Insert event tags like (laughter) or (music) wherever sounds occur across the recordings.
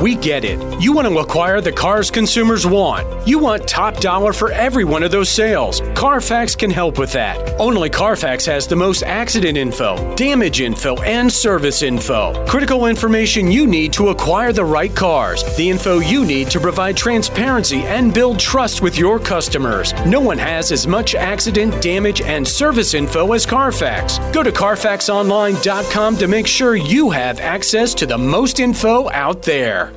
We get it. You want to acquire the cars consumers want. You want top dollar for every one of those sales. Carfax can help with that. Only Carfax has the most accident info, damage info, and service info. Critical information you need to acquire the right cars. The info you need to provide transparency and build trust with your customers. No one has as much accident, damage, and service info as Carfax. Go to CarfaxOnline.com to make sure you have access to the most info out there.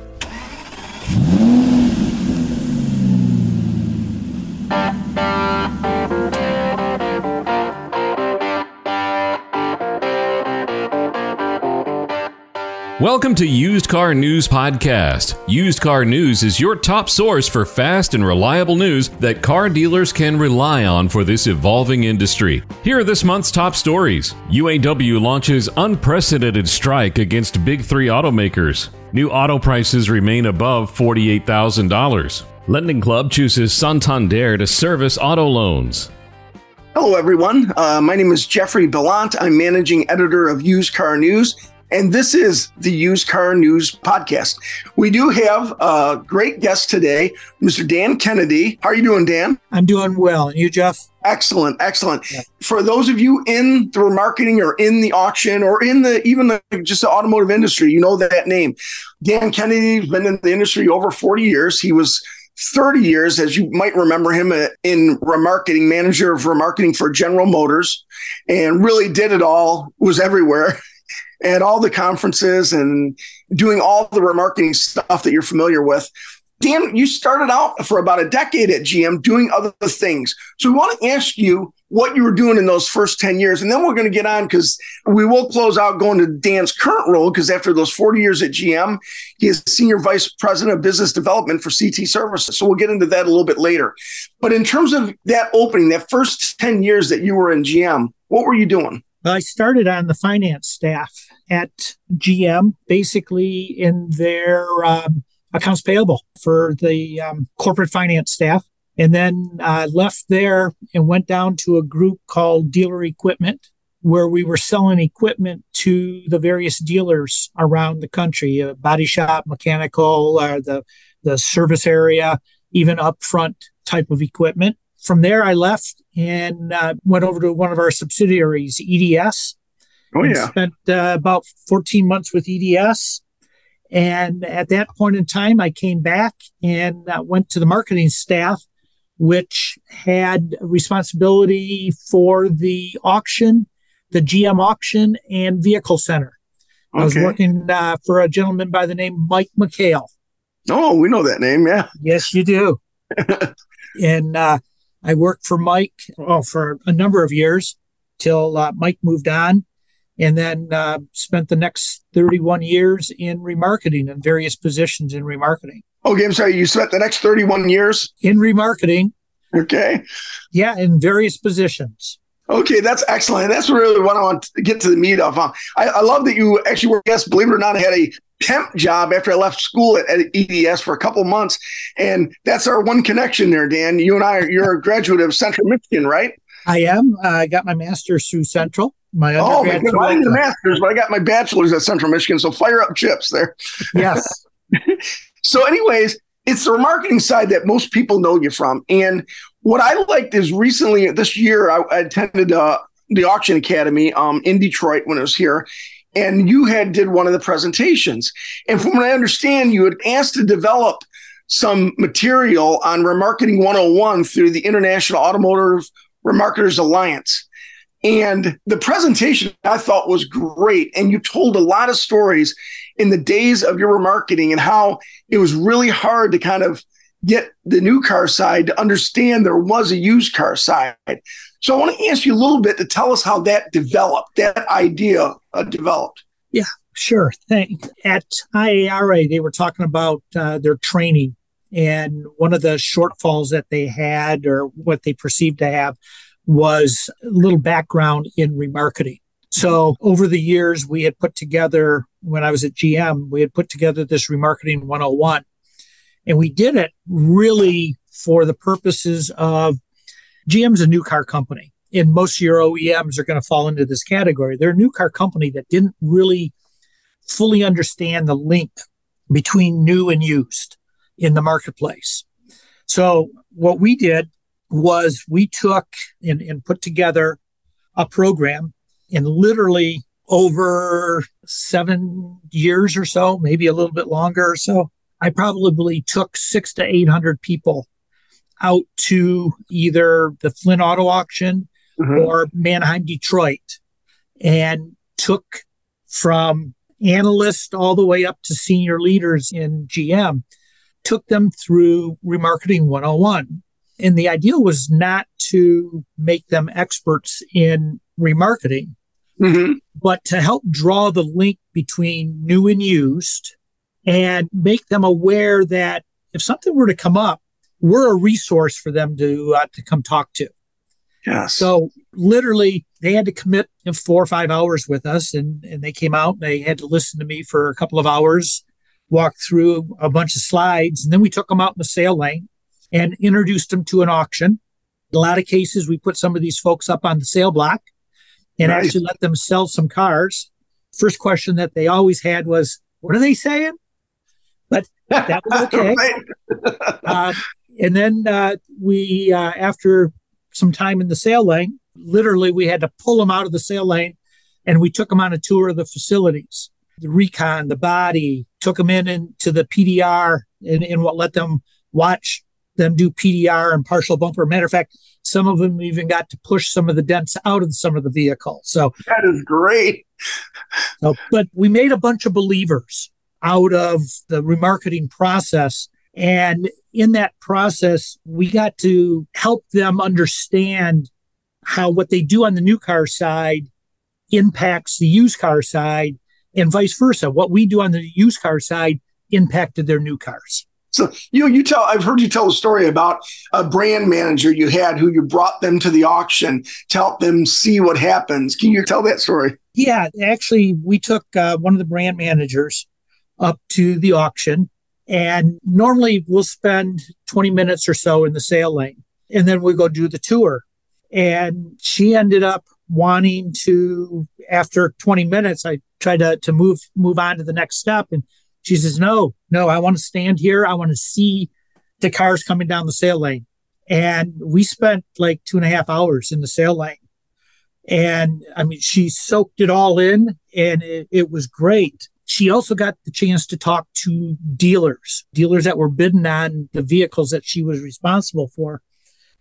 Welcome to Used Car News Podcast. Used Car News is your top source for fast and reliable news that car dealers can rely on for this evolving industry. Here are this month's top stories. UAW launches unprecedented strike against big three automakers. New auto prices remain above $48,000. Lending Club chooses Santander to service auto loans. Hello, everyone. Uh, my name is Jeffrey Belant. I'm managing editor of Used Car News and this is the Used Car News Podcast. We do have a great guest today, Mr. Dan Kennedy. How are you doing, Dan? I'm doing well. And you, Jeff? Excellent, excellent. Yeah. For those of you in the remarketing or in the auction or in the even the just the automotive industry, you know that name. Dan Kennedy's been in the industry over 40 years. He was 30 years, as you might remember him uh, in remarketing, manager of remarketing for General Motors, and really did it all, was everywhere. (laughs) at all the conferences and doing all the remarketing stuff that you're familiar with. Dan, you started out for about a decade at GM doing other things. So we want to ask you what you were doing in those first 10 years. And then we're going to get on because we will close out going to Dan's current role because after those 40 years at GM, he is Senior Vice President of Business Development for CT Services. So we'll get into that a little bit later. But in terms of that opening, that first 10 years that you were in GM, what were you doing? I started on the finance staff at GM, basically in their um, accounts payable for the um, corporate finance staff. And then uh, left there and went down to a group called Dealer Equipment, where we were selling equipment to the various dealers around the country, uh, body shop, mechanical, uh, the the service area, even upfront type of equipment. From there, I left and uh, went over to one of our subsidiaries, EDS, Oh, yeah. Spent uh, about 14 months with EDS. And at that point in time, I came back and uh, went to the marketing staff, which had responsibility for the auction, the GM auction, and vehicle center. Okay. I was working uh, for a gentleman by the name Mike McHale. Oh, we know that name, yeah. Yes, you do. (laughs) and uh, I worked for Mike oh, for a number of years till uh, Mike moved on and then uh, spent the next 31 years in remarketing in various positions in remarketing. Okay, I'm sorry. You spent the next 31 years in remarketing. Okay. Yeah, in various positions. Okay, that's excellent. That's really what I want to get to the meat of. Huh? I, I love that you actually were, yes, believe it or not, I had a temp job after I left school at, at EDS for a couple months. And that's our one connection there, Dan. You and I, are, you're a graduate of Central Michigan, right? I am. Uh, I got my master's through Central my oh, my God, I didn't master's, but I got my bachelor's at Central Michigan. So fire up chips there. Yes. (laughs) so, anyways, it's the remarketing side that most people know you from. And what I liked is recently this year I, I attended uh, the Auction Academy um, in Detroit when I was here, and you had did one of the presentations. And from what I understand, you had asked to develop some material on remarketing 101 through the International Automotive Remarketers Alliance. And the presentation I thought was great. And you told a lot of stories in the days of your remarketing and how it was really hard to kind of get the new car side to understand there was a used car side. So I want to ask you a little bit to tell us how that developed, that idea uh, developed. Yeah, sure. Thank. At IARA, they were talking about uh, their training and one of the shortfalls that they had or what they perceived to have was a little background in remarketing. So over the years, we had put together, when I was at GM, we had put together this remarketing 101. And we did it really for the purposes of GM's a new car company. And most of your OEMs are going to fall into this category. They're a new car company that didn't really fully understand the link between new and used in the marketplace. So what we did was we took and, and put together a program and literally over seven years or so, maybe a little bit longer or so, I probably took six to 800 people out to either the Flint Auto Auction mm-hmm. or Manheim, Detroit, and took from analysts all the way up to senior leaders in GM, took them through remarketing 101. And the idea was not to make them experts in remarketing, mm-hmm. but to help draw the link between new and used and make them aware that if something were to come up, we're a resource for them to uh, to come talk to. Yes. So literally, they had to commit you know, four or five hours with us, and and they came out. and They had to listen to me for a couple of hours, walk through a bunch of slides, and then we took them out in the sale lane and introduced them to an auction. In a lot of cases, we put some of these folks up on the sale block and nice. actually let them sell some cars. First question that they always had was, "What are they saying?" But that was (laughs) okay. (laughs) uh, and then uh, we, uh, after some time in the sale lane, literally we had to pull them out of the sale lane and we took them on a tour of the facilities, the recon, the body, took them in into the PDR and, and what let them watch them do PDR and partial bumper. Matter of fact, some of them even got to push some of the dents out of some of the vehicles. So that is great. so, but we made a bunch of believers out of the remarketing process and in that process, we got to help them understand how what they do on the new car side impacts the used car side and vice versa. What we do on the used car side impacted their new cars. So you you tell I've heard you tell a story about a brand manager you had who you brought them to the auction to help them see what happens. Can you tell that story? Yeah, actually, we took uh, one of the brand managers up to the auction and normally we'll spend 20 minutes or so in the sale lane and then we go do the tour. And she ended up wanting to, after 20 minutes, I tried to, to move, move on to the next step. And she says, no, no, I want to stand here. I want to see the cars coming down the sale lane. And we spent like two and a half hours in the sale lane. And I mean, she soaked it all in and it, it was great. She also got the chance to talk to dealers, dealers that were bidding on the vehicles that she was responsible for.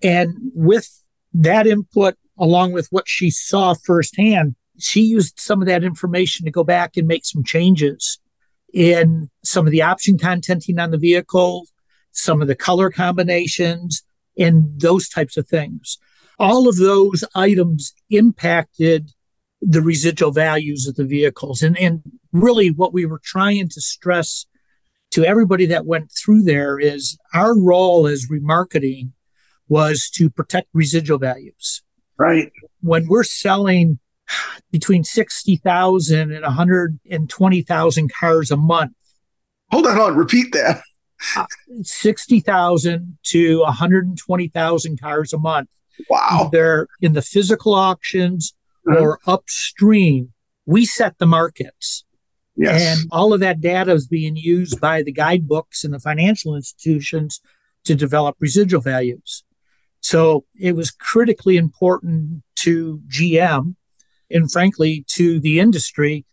And with that input, along with what she saw firsthand, she used some of that information to go back and make some changes in some of the option contenting on the vehicle, some of the color combinations, and those types of things. All of those items impacted the residual values of the vehicles. And, and really what we were trying to stress to everybody that went through there is our role as remarketing was to protect residual values. Right. When we're selling between 60,000 and 120,000 cars a month. Hold on, hold on. Repeat that. Uh, 60,000 to 120,000 cars a month. Wow. They're in the physical auctions mm-hmm. or upstream. We set the markets. Yes. And all of that data is being used by the guidebooks and the financial institutions to develop residual values. So it was critically important to GM and frankly to the industry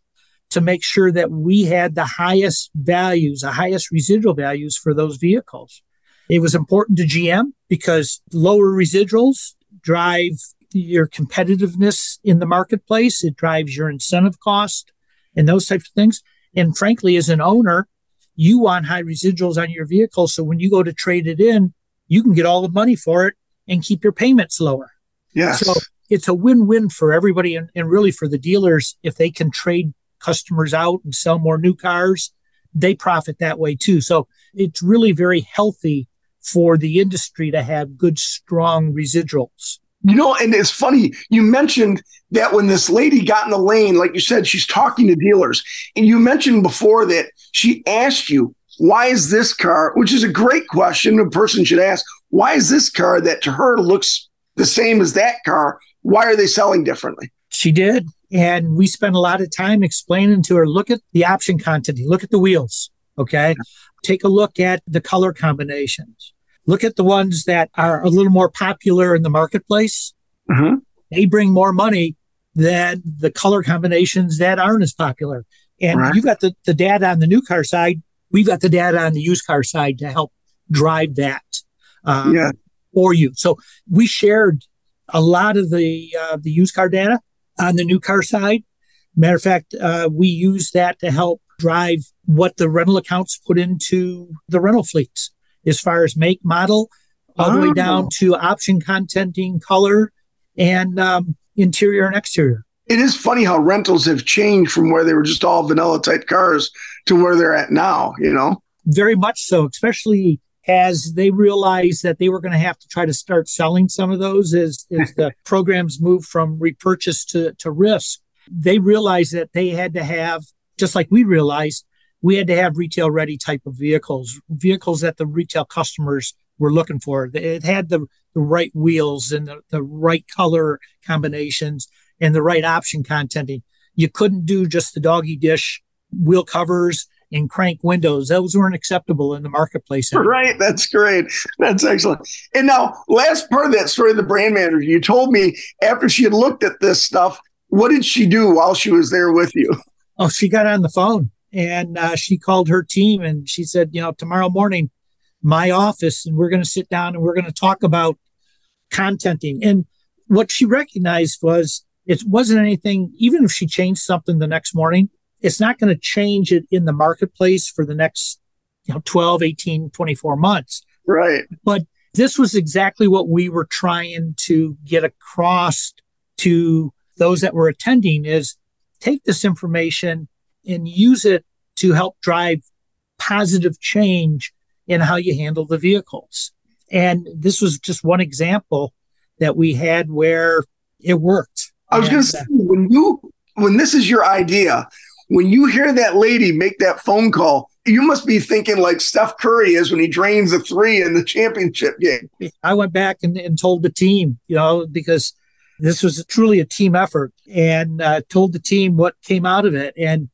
to make sure that we had the highest values, the highest residual values for those vehicles. It was important to GM because lower residuals drive your competitiveness in the marketplace. It drives your incentive cost and those types of things. And frankly, as an owner, you want high residuals on your vehicle. So when you go to trade it in, you can get all the money for it and keep your payments lower. Yes. So it's a win-win for everybody and, and really for the dealers. If they can trade customers out and sell more new cars, they profit that way too. So it's really very healthy for the industry to have good, strong residuals. You know, and it's funny, you mentioned that when this lady got in the lane, like you said, she's talking to dealers. And you mentioned before that she asked you, why is this car, which is a great question a person should ask, why is this car that to her looks the same as that car? Why are they selling differently? She did. And we spent a lot of time explaining to her look at the option content, look at the wheels. Okay. Take a look at the color combinations. Look at the ones that are a little more popular in the marketplace. Mm-hmm. They bring more money than the color combinations that aren't as popular. And Right. you've got the, the data on the new car side. We've got the data on the used car side to help drive that uh, Yeah. for you. So we shared a lot of the uh, the used car data on the new car side. Matter of fact, uh, we use that to help drive what the rental accounts put into the rental fleets as far as make, model, all the way down to option contenting, color, and um, interior and exterior. It is funny how rentals have changed from where they were just all vanilla type cars to where they're at now, you know? Very much so, especially as they realized that they were going to have to try to start selling some of those as, as the (laughs) programs moved from repurchase to, to risk. They realized that they had to have, just like we realized, we had to have retail ready type of vehicles, vehicles that the retail customers were looking for. It had the, the right wheels and the, the right color combinations and the right option contenting. You couldn't do just the doggy dish wheel covers and crank windows. Those weren't acceptable in the marketplace. anymore. Right. That's great. That's excellent. And now, last part of that story, the brand manager, you told me after she had looked at this stuff, what did she do while she was there with you? Oh, she got on the phone and uh, she called her team and she said, you know, tomorrow morning, my office, and we're going to sit down and we're going to talk about contenting. And what she recognized was it wasn't anything, even if she changed something the next morning, it's not going to change it in the marketplace for the next you know 12 18 24 months. Right. but this was exactly what we were trying to get across to those that were attending is take this information and use it to help drive positive change in how you handle the vehicles. And this was just one example that we had where it worked. I was going to uh, say, when you, when this is your idea, when you hear that lady make that phone call, you must be thinking like Steph Curry is when he drains the three in the championship game. I went back and, and told the team, you know, because this was truly a team effort and uh, told the team what came out of it. And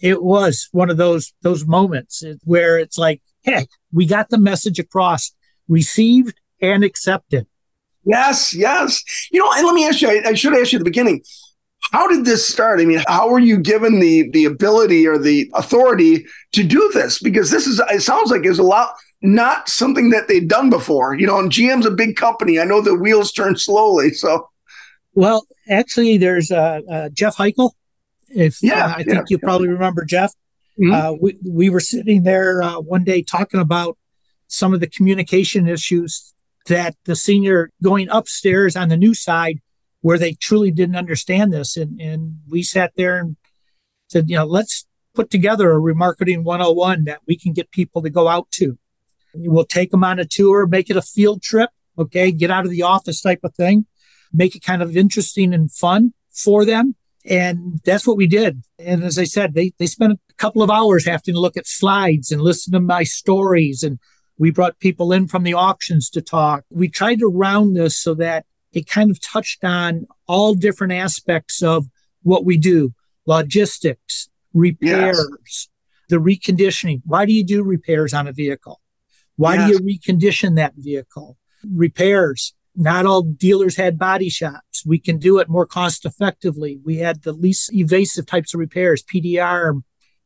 it was one of those, those moments where it's like, Hey, we got the message across, received and accepted. Yes, yes. You know, and let me ask you, I, I should ask you at the beginning. How did this start? I mean, how were you given the the ability or the authority to do this? Because this is it sounds like it's a lot not something that they've done before. You know, and GM's a big company. I know the wheels turn slowly. So Well, actually, there's uh, uh, Jeff Heichel. If Yeah, uh, I think yeah. you probably remember Jeff. Mhm. Uh, we we were sitting there uh, one day talking about some of the communication issues that the senior going upstairs on the new side where they truly didn't understand this, and and we sat there and said, you know, let's put together a remarketing 101 that we can get people to go out to. We'll take them on a tour, make it a field trip. Okay. Get out of the office type of thing, make it kind of interesting and fun for them. And that's what we did. And as I said, they, they spent a couple of hours having to look at slides and listen to my stories. And we brought people in from the auctions to talk. We tried to round this so that it kind of touched on all different aspects of what we do logistics, repairs, the reconditioning. Why do you do repairs on a vehicle? Why Yes. do you recondition that vehicle? Repairs. Not all dealers had body shops. We can do it more cost effectively. We had the least evasive types of repairs, PDR,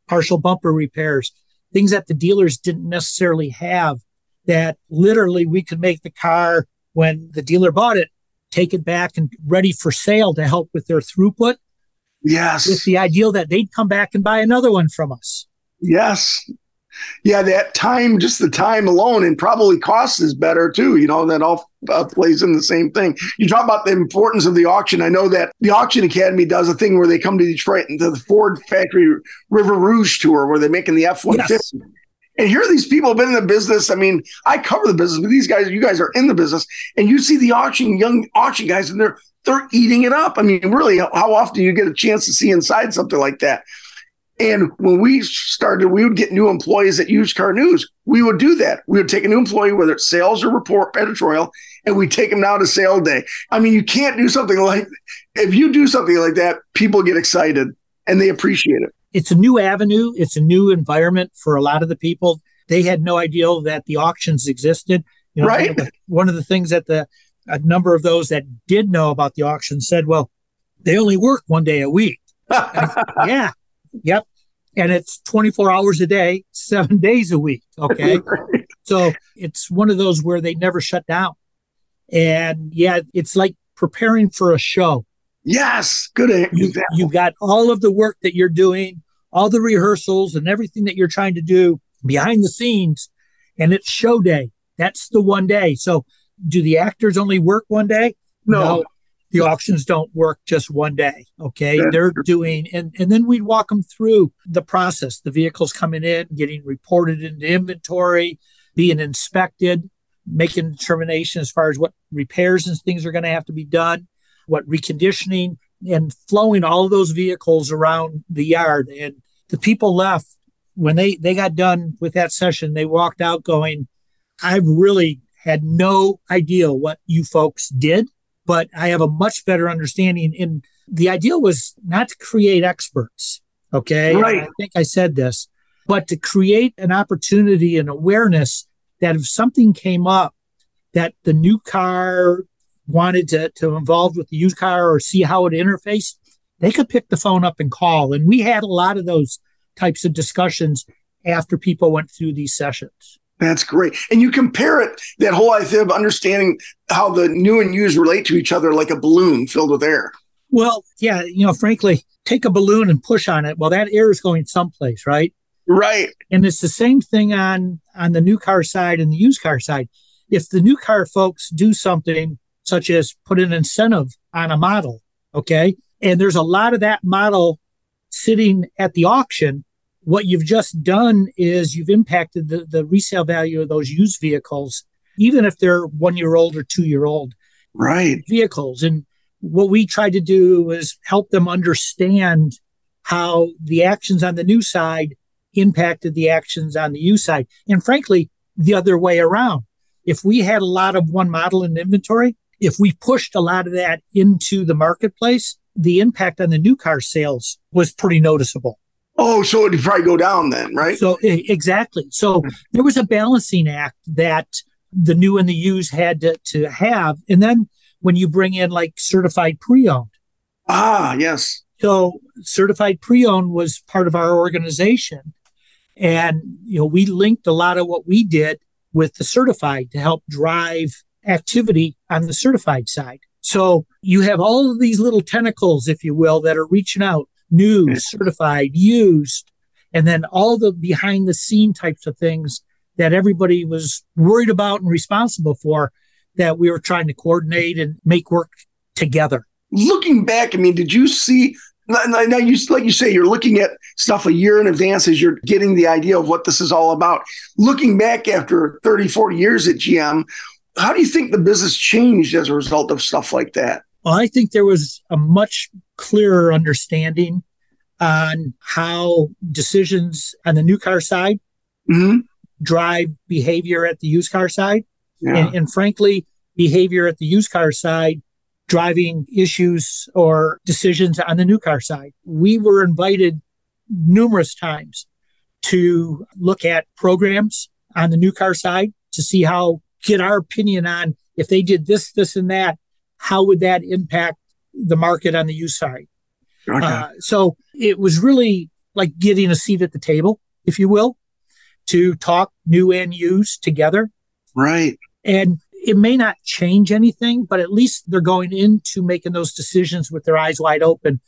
partial bumper repairs, things that the dealers didn't necessarily have that literally we could make the car when the dealer bought it, take it back and ready for sale to help with their throughput yes, with the ideal that they'd come back and buy another one from us. yes. Yeah, that time, just the time alone, and probably cost is better too. You know, that all uh, plays in the same thing. You talk about the importance of the auction. I know that the Auction Academy does a thing where they come to Detroit and to the Ford Factory River Rouge tour where they're making the F one Yes. And here are these people have been in the business. I mean, I cover the business, but these guys, you guys are in the business, and you see the auction, young auction guys, and they're they're eating it up. I mean, really, how often do you get a chance to see inside something like that? And when we started, we would get new employees at Used Car News. We would do that. We would take a new employee, whether it's sales or report editorial, and we take them down to sale day. I mean, you can't do something like if you do something like that, people get excited and they appreciate it. It's a new avenue. It's a new environment for a lot of the people. They had no idea that the auctions existed. You know, right. One of, the, one of the things that the a number of those that did know about the auction said, well, they only work one day a week. (laughs) yeah. Yep. And it's 24 hours a day, seven days a week. Okay. (laughs) so it's one of those where they never shut down. And yeah, it's like preparing for a show. Yes. Good. You, you've got all of the work that you're doing, all the rehearsals and everything that you're trying to do behind the scenes. And it's show day. That's the one day. So do the actors only work one day? No. no the auctions don't work just one day. Okay. They're doing, and, and then we'd walk them through the process, the vehicles coming in, getting reported into inventory, being inspected, making determination as far as what repairs and things are going to have to be done, what reconditioning and flowing all of those vehicles around the yard. And the people left when they, they got done with that session, they walked out going, I've really had no idea what you folks did but I have a much better understanding. And the idea was not to create experts. Okay. Right. I think I said this, but to create an opportunity and awareness that if something came up that the new car wanted to, to involve with the used car or see how it interfaced, they could pick the phone up and call. And we had a lot of those types of discussions after people went through these sessions. That's great. And you compare it, that whole idea of understanding how the new and used relate to each other like a balloon filled with air. Well, yeah, you know, frankly, take a balloon and push on it. Well, that air is going someplace, right? Right. And it's the same thing on on the new car side and the used car side. If the new car folks do something such as put an incentive on a model, okay, and there's a lot of that model sitting at the auction, what you've just done is you've impacted the, the resale value of those used vehicles, even if they're one year old or two year old right vehicles. And what we tried to do is help them understand how the actions on the new side impacted the actions on the used side. And frankly, the other way around. If we had a lot of one model in inventory, if we pushed a lot of that into the marketplace, the impact on the new car sales was pretty noticeable. Oh, so it'd probably go down then, right? So exactly. So there was a balancing act that the new and the used had to, to have. And then when you bring in like certified pre-owned. Ah, yes. So certified pre-owned was part of our organization. And, you know, we linked a lot of what we did with the certified to help drive activity on the certified side. So you have all of these little tentacles, if you will, that are reaching out new, certified, used, and then all the behind the scene types of things that everybody was worried about and responsible for that we were trying to coordinate and make work together. Looking back, I mean, did you see? Now, you like you say, you're looking at stuff a year in advance as you're getting the idea of what this is all about. Looking back after 30, 40 years at GM, how do you think the business changed as a result of stuff like that? Well, I think there was a much clearer understanding on how decisions on the new car side mm-hmm. drive behavior at the used car side. Yeah. And, and frankly, behavior at the used car side driving issues or decisions on the new car side. We were invited numerous times to look at programs on the new car side to see how get our opinion on if they did this, this, and that, how would that impact the market on the used side? Okay. Uh, so it was really like getting a seat at the table, if you will, to talk new and used together. Right. And it may not change anything, but at least they're going into making those decisions with their eyes wide open,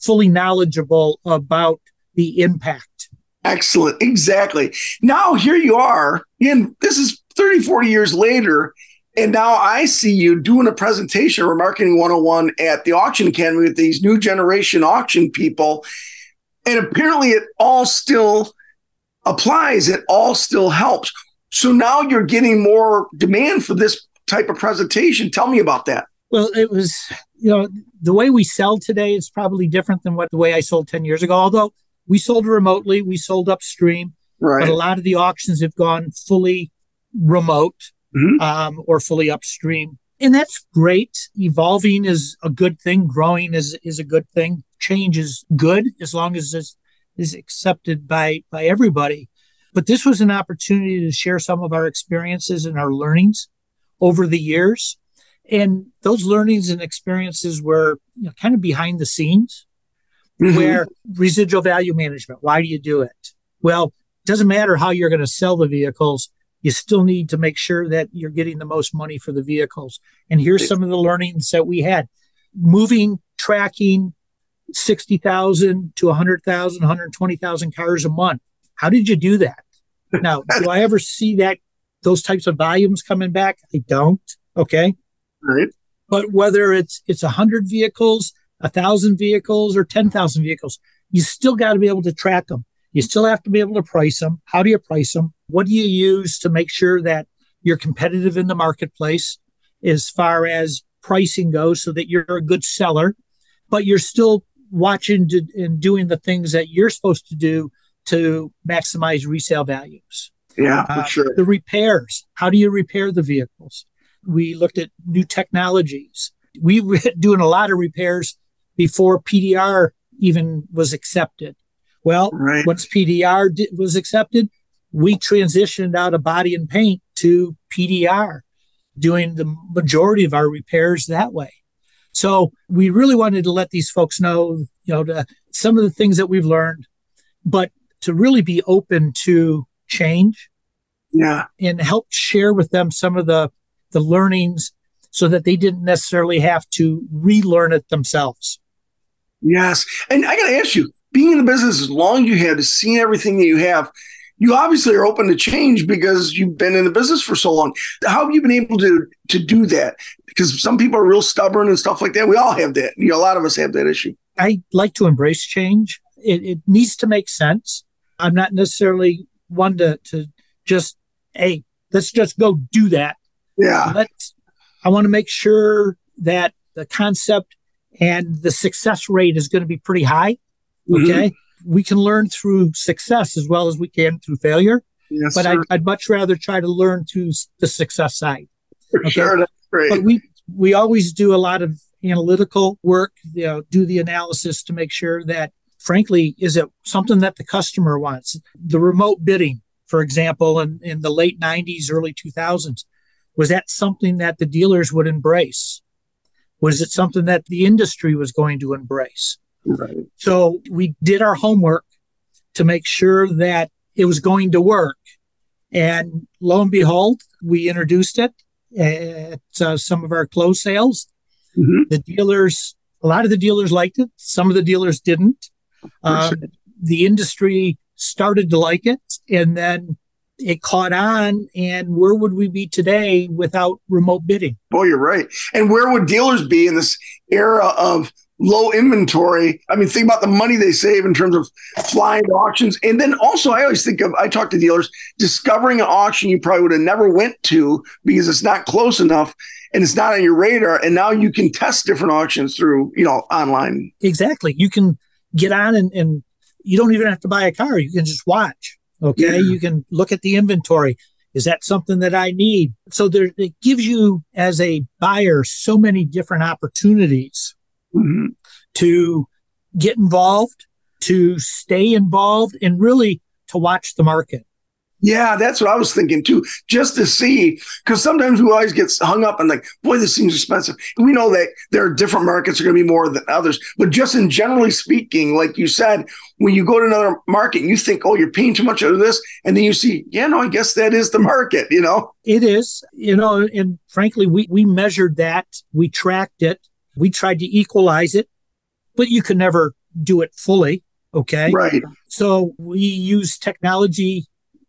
fully knowledgeable about the impact. Excellent. Exactly. Now here you are, and this is 30, 40 years later, and now I see you doing a presentation or Marketing 101 at the Auction Academy with these new generation auction people. And apparently it all still applies, it all still helps. So now you're getting more demand for this type of presentation. Tell me about that. Well, it was, you know, the way we sell today is probably different than what the way I sold 10 years ago. Although we sold remotely, we sold upstream, right. but a lot of the auctions have gone fully remote mm-hmm. um, or fully upstream. And that's great. Evolving is a good thing. Growing is, is a good thing. Change is good as long as it's, is accepted by by everybody. But this was an opportunity to share some of our experiences and our learnings over the years. And those learnings and experiences were you know, kind of behind the scenes, mm-hmm. where residual value management, why do you do it? Well, it doesn't matter how you're going to sell the vehicles. You still need to make sure that you're getting the most money for the vehicles. And here's some of the learnings that we had moving, tracking 60,000 to 100,000, 120,000 cars a month. How did you do that? Now, do I ever see that those types of volumes coming back? I don't. Okay. Right. But whether it's it's a hundred vehicles, a thousand vehicles, or ten thousand vehicles, you still got to be able to track them. You still have to be able to price them. How do you price them? What do you use to make sure that you're competitive in the marketplace as far as pricing goes so that you're a good seller, but you're still watching to, and doing the things that you're supposed to do to maximize resale values. Yeah, for uh, sure. The repairs. How do you repair the vehicles? We looked at new technologies. We were (laughs) doing a lot of repairs before PDR even was accepted. Well, right. once PDR was accepted, we transitioned out of body and paint to PDR, doing the majority of our repairs that way. So we really wanted to let these folks know, you know, to, some of the things that we've learned, but to really be open to change. Yeah. And help share with them some of the, the learnings so that they didn't necessarily have to relearn it themselves. Yes. And I got to ask you, being in the business as long as you have to see everything that you have, you obviously are open to change because you've been in the business for so long. How have you been able to to do that? Because some people are real stubborn and stuff like that. We all have that. You know, a lot of us have that issue. I like to embrace change. It, it needs to make sense. I'm not necessarily one to to just hey, let's just go do that. Yeah. Let's. I want to make sure that the concept and the success rate is going to be pretty high. Mm-hmm. Okay. Mm-hmm we can learn through success as well as we can through failure. Yes, but I'd, I'd, much rather try to learn through the success side. For okay? sure, that's great. But we we always do a lot of analytical work. You know, do the analysis to make sure that, frankly, is it something that the customer wants? The remote bidding, for example, in, in the late '90s, early 2000s, was that something that the dealers would embrace? Was it something that the industry was going to embrace? Right. So we did our homework to make sure that it was going to work. And lo and behold, we introduced it at uh, some of our close sales. Mm-hmm. The dealers, a lot of the dealers liked it. Some of the dealers didn't. Um, the industry started to like it and then it caught on. And where would we be today without remote bidding? Boy, you're right. And where would dealers be in this era of low inventory. I mean, think about the money they save in terms of flying to auctions. And then also, I always think of, I talk to dealers, discovering an auction you probably would have never went to because it's not close enough and it's not on your radar. And now you can test different auctions through, you know, online. Exactly. You can get on and, and you don't even have to buy a car. You can just watch. Okay. Yeah. You can look at the inventory. Is that something that I need? So there, it gives you as a buyer so many different opportunities mm-hmm. to get involved, to stay involved, and really to watch the market. Yeah, that's what I was thinking too, just to see, because sometimes we always get hung up on like, boy, this seems expensive. And we know that there are different markets are going to be more than others, but just in generally speaking, like you said, when you go to another market, you think, oh, you're paying too much of this, and then you see, yeah, no, I guess that is the market, you know. It is, you know, and frankly, we we measured that, we tracked it, we tried to equalize it, but you can never do it fully. Okay. Right. So we use technology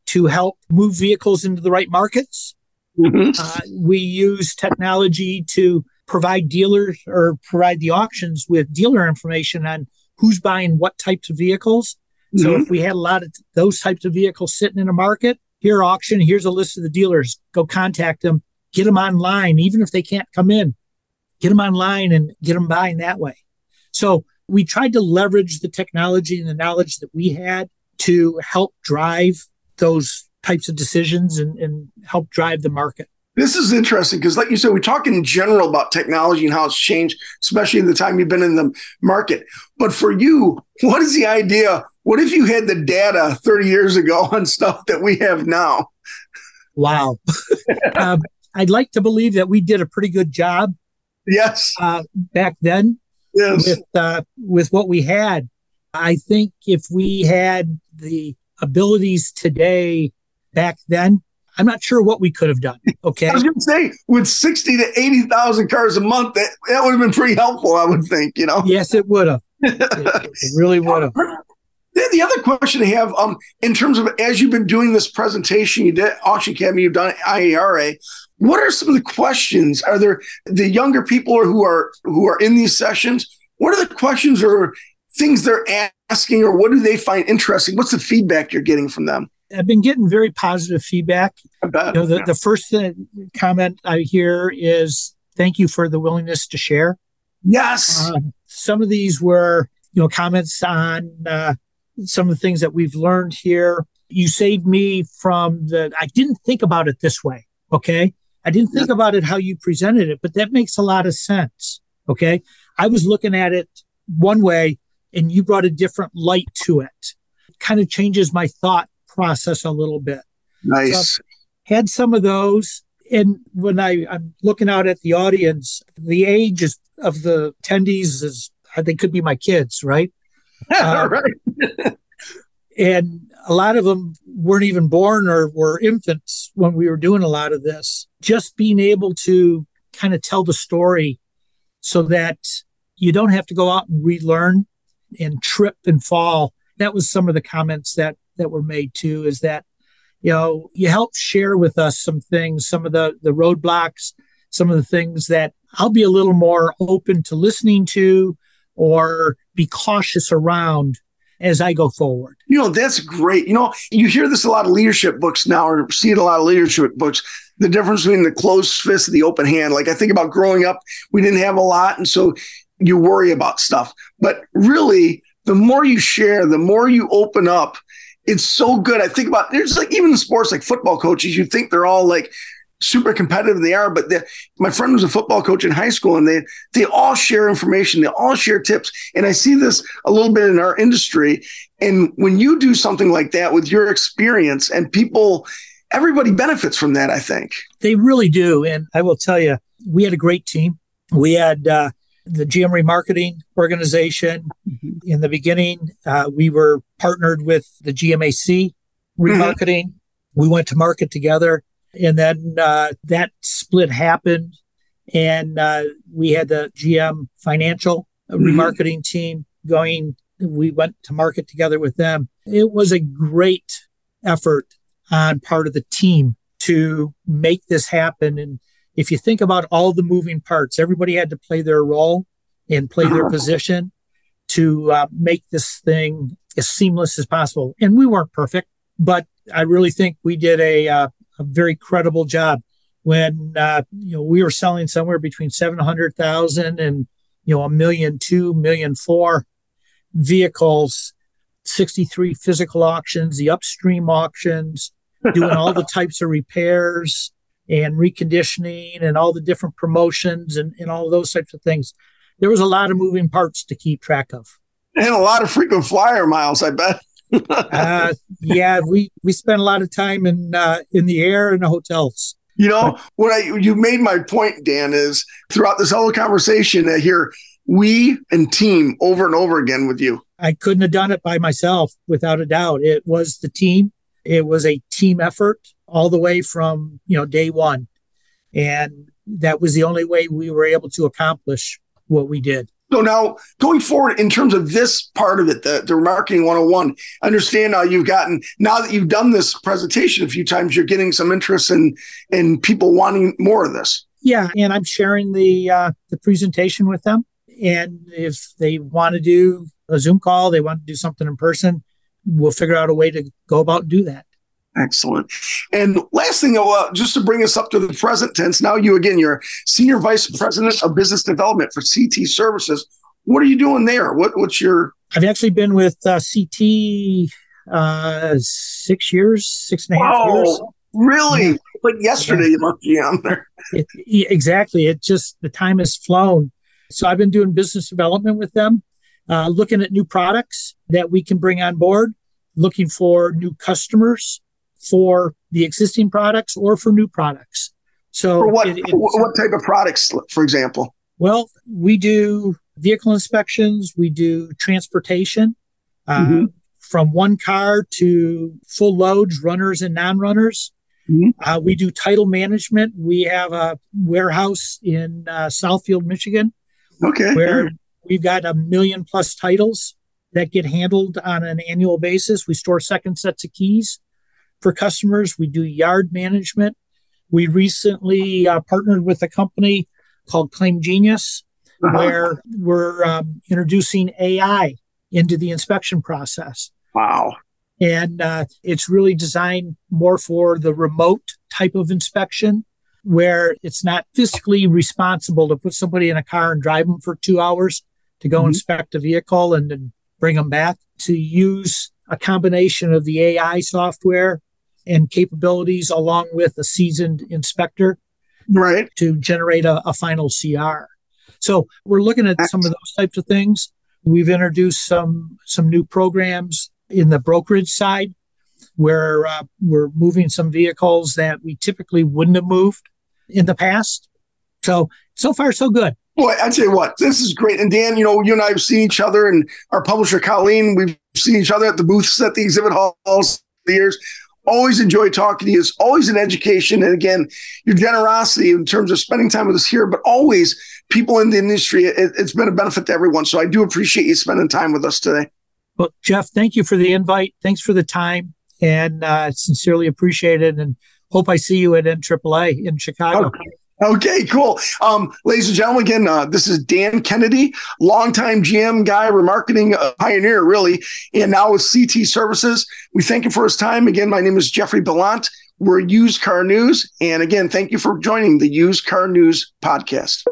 to help move vehicles into the right markets. Mm-hmm. Uh, we use technology to provide dealers or provide the auctions with dealer information on who's buying what types of vehicles. Mm-hmm. So if we had a lot of those types of vehicles sitting in a market, here auction, here's a list of the dealers. Go contact them, get them online, even if they can't come in get them online and get them buying that way. So we tried to leverage the technology and the knowledge that we had to help drive those types of decisions and, and help drive the market. This is interesting because, like you said, we talk in general about technology and how it's changed, especially in the time you've been in the market. But for you, what is the idea? What if you had the data 30 years ago (laughs) on stuff that we have now? Wow. (laughs) um, I'd like to believe that we did a pretty good job. Yes. Uh, back then. Yes. With, uh, with what we had. I think if we had the abilities today back then, I'm not sure what we could have done. Okay. I was going to say, with 60 to 80,000 cars a month, that, that would have been pretty helpful, I would think, you know? Yes, it would have. (laughs) it, it really would have. The other question I have, um, in terms of as you've been doing this presentation, you did Auction Academy, you've done IARA. What are some of the questions? Are there the younger people who are who are in these sessions? What are the questions or things they're asking, or what do they find interesting? What's the feedback you're getting from them? I've been getting very positive feedback. I bet. You know, the, yeah. the first comment I hear is thank you for the willingness to share. Yes. Uh, some of these were, you know, comments on uh, some of the things that we've learned here. You saved me from the, I didn't think about it this way. Okay. I didn't think yeah. about it how you presented it, but that makes a lot of sense. Okay. I was looking at it one way and you brought a different light to it. Kind of changes my thought process a little bit. Nice. So had some of those. And when I, I'm looking out at the audience, the age is, of the attendees is, they could be my kids, right? (laughs) uh, right. and a lot of them weren't even born or were infants when we were doing a lot of this. Just being able to kind of tell the story so that you don't have to go out and relearn and trip and fall. That was some of the comments that that were made too. Is that you know you help share with us some things, some of the the roadblocks, some of the things that I'll be a little more open to listening to or be cautious around as I go forward. You know, that's great. You know, you hear this a lot of leadership books now, or see it a lot of leadership books. The difference between the closed fist and the open hand. Like I think about growing up, we didn't have a lot. And so you worry about stuff. But really, the more you share, the more you open up, it's so good. I think about there's like even sports like football coaches, you think they're all like super competitive they are, but my friend was a football coach in high school and they they all share information, they all share tips. And I see this a little bit in our industry. And when you do something like that with your experience and people everybody benefits from that, I think. They really do. And I will tell you, we had a great team. We had uh, the GM remarketing organization. Mm-hmm. In the beginning, uh, we were partnered with the GMAC remarketing. Mm-hmm. We went to market together. And then uh, that split happened. And uh, we had the GM financial mm-hmm. remarketing team going. We went to market together with them. It was a great effort on part of the team to make this happen. And if you think about all the moving parts, everybody had to play their role and play their uh-huh. position to uh, make this thing as seamless as possible. And we weren't perfect, but I really think we did a, uh, a very credible job when uh, you know we were selling somewhere between seven hundred thousand and you know a million two, million four vehicles, sixty three physical auctions, the upstream auctions, (laughs) doing all the types of repairs and reconditioning and all the different promotions and, and all those types of things. There was a lot of moving parts to keep track of. And a lot of frequent flyer miles, I bet. Uh, yeah, we, we spent a lot of time in uh, in the air in the hotels. You know what I you made my point, Dan, is throughout this whole conversation, I hear we and team over and over again with you. I couldn't have done it by myself, without a doubt. It was the team. It was a team effort all the way from you know day one and that was the only way we were able to accomplish what we did so now going forward in terms of this part of it the, the marketing 101 understand now you've gotten now that you've done this presentation a few times you're getting some interest in in people wanting more of this. Yeah and i'm sharing the uh, the presentation with them. And if they want to do a zoom call they want to do something in person we'll figure out a way to go about do that Excellent. And last thing, uh, just to bring us up to the present tense, now you again, you're senior vice president of business development for CT Services. What are you doing there? What, what's your? I've actually been with uh, CT uh, six years, six and a half years. Really? like yesterday, yeah. you must be on there. It, exactly. It just, the time has flown. So I've been doing business development with them, uh, looking at new products that we can bring on board, looking for new customers for the existing products or for new products. So, for what, it, what type of products, for example? Well, we do vehicle inspections, we do transportation. Uh, mm-hmm from one car to full loads, runners and non runners. Mm-hmm. Uh, we do title management. We have a warehouse in uh, Southfield, Michigan. Okay. Where we've got a million plus titles that get handled on an annual basis. We store second sets of keys for customers. We do yard management. We recently uh, partnered with a company called Claim Genius, uh-huh. where we're um, introducing AI into the inspection process. Wow. And uh, it's really designed more for the remote type of inspection where it's not fiscally responsible to put somebody in a car and drive them for two hours to go mm-hmm. inspect a vehicle and then bring them back to use a combination of the AI software and capabilities along with a seasoned inspector right to generate a, a final CR. So we're looking at some of those types of things. We've introduced some some new programs in the brokerage side where uh, we're moving some vehicles that we typically wouldn't have moved in the past. So, so far, so good. Boy, I tell you what, this is great. And Dan, you know, you and I have seen each other, and our publisher Colleen, we've seen each other at the booths at the exhibit halls the years. Always enjoy talking to you. It's always an education. And again, your generosity in terms of spending time with us here, but always people in the industry, it, it's been a benefit to everyone. So I do appreciate you spending time with us today. Well, Jeff, thank you for the invite. Thanks for the time and uh, sincerely it. and hope I see you at NAAA in Chicago. Okay. Okay, cool. Um, ladies and gentlemen, again, uh, this is Dan Kennedy, longtime GM guy, remarketing uh, pioneer, really, and now with CT Services. We thank you for his time. Again, my name is Jeffrey Belant. We're Used Car News. And again, thank you for joining the Used Car News podcast.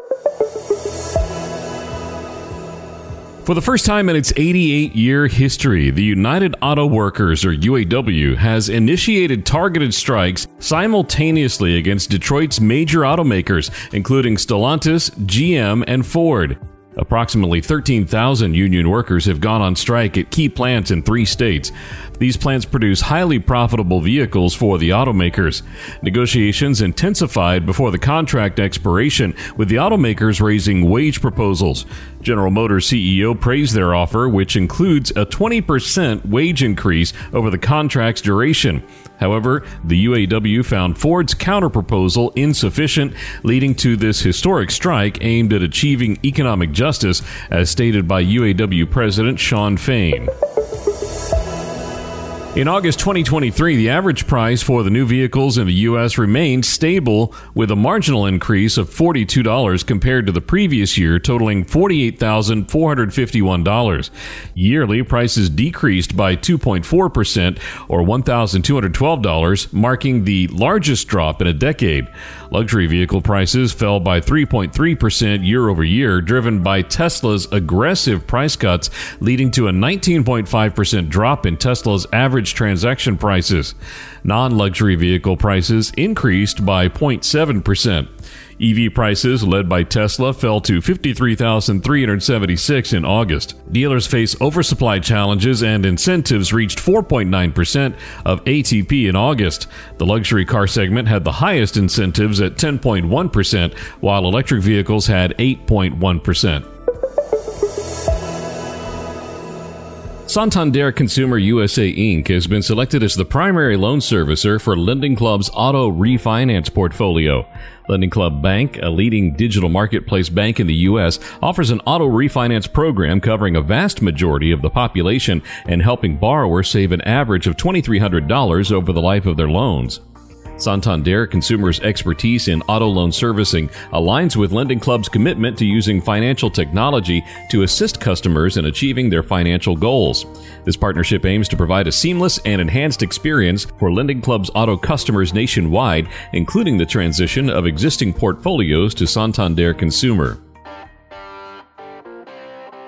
For the first time in its 88 year history, the United Auto Workers, or UAW, has initiated targeted strikes simultaneously against Detroit's major automakers, including Stellantis, GM, and Ford. Approximately 13,000 union workers have gone on strike at key plants in three states. These plants produce highly profitable vehicles for the automakers. Negotiations intensified before the contract expiration, with the automakers raising wage proposals. General Motors CEO praised their offer, which includes a 20% wage increase over the contract's duration. However, the UAW found Ford's counterproposal insufficient, leading to this historic strike aimed at achieving economic justice, as stated by UAW President Shawn Fain. In August 2023, the average price for the new vehicles in the U.S. remained stable with a marginal increase of $42 compared to the previous year, totaling $48,451. Yearly prices decreased by 2.4% or $1,212, marking the largest drop in a decade. Luxury vehicle prices fell by 3.3% year over year, driven by Tesla's aggressive price cuts, leading to a 19.5% drop in Tesla's average transaction prices. Non luxury vehicle prices increased by 0.7%. EV prices, led by Tesla, fell to 53,376 in August. Dealers face oversupply challenges and incentives reached 4.9% of ATP in August. The luxury car segment had the highest incentives at 10.1%, while electric vehicles had 8.1%. Santander Consumer USA Inc. has been selected as the primary loan servicer for Lending Club's auto refinance portfolio. Lending Club Bank, a leading digital marketplace bank in the U.S., offers an auto refinance program covering a vast majority of the population and helping borrowers save an average of $2,300 over the life of their loans. Santander Consumers' expertise in auto loan servicing aligns with Lending Club's commitment to using financial technology to assist customers in achieving their financial goals. This partnership aims to provide a seamless and enhanced experience for Lending Club's auto customers nationwide, including the transition of existing portfolios to Santander Consumer.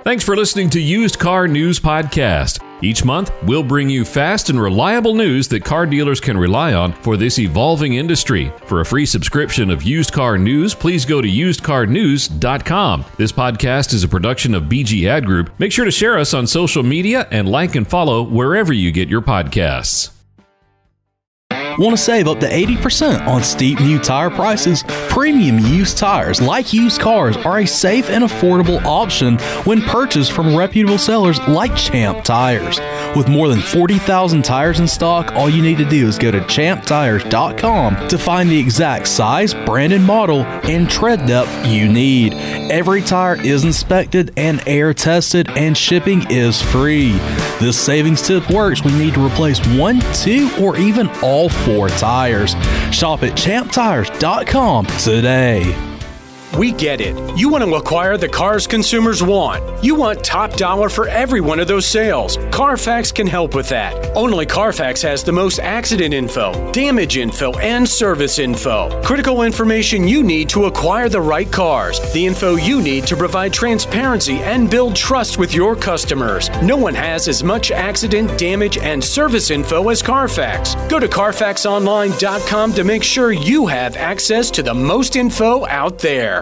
Thanks for listening to Used Car News Podcast. Each month, we'll bring you fast and reliable news that car dealers can rely on for this evolving industry. For a free subscription of Used Car News, please go to usedcarnews.com. This podcast is a production of BG Ad Group. Make sure to share us on social media and like and follow wherever you get your podcasts. Want to save up to 80% on steep new tire prices? Premium used tires, like used cars, are a safe and affordable option when purchased from reputable sellers like Champ Tires. With more than 40,000 tires in stock, all you need to do is go to champtires.com to find the exact size, brand, and model and tread depth you need. Every tire is inspected and air tested, and shipping is free. This savings tip works when you need to replace one, two, or even all four tires. Shop at champtires.com today. We get it. You want to acquire the cars consumers want. You want top dollar for every one of those sales. Carfax can help with that. Only Carfax has the most accident info, damage info, and service info. Critical information you need to acquire the right cars. The info you need to provide transparency and build trust with your customers. No one has as much accident, damage, and service info as Carfax. Go to CarfaxOnline.com to make sure you have access to the most info out there.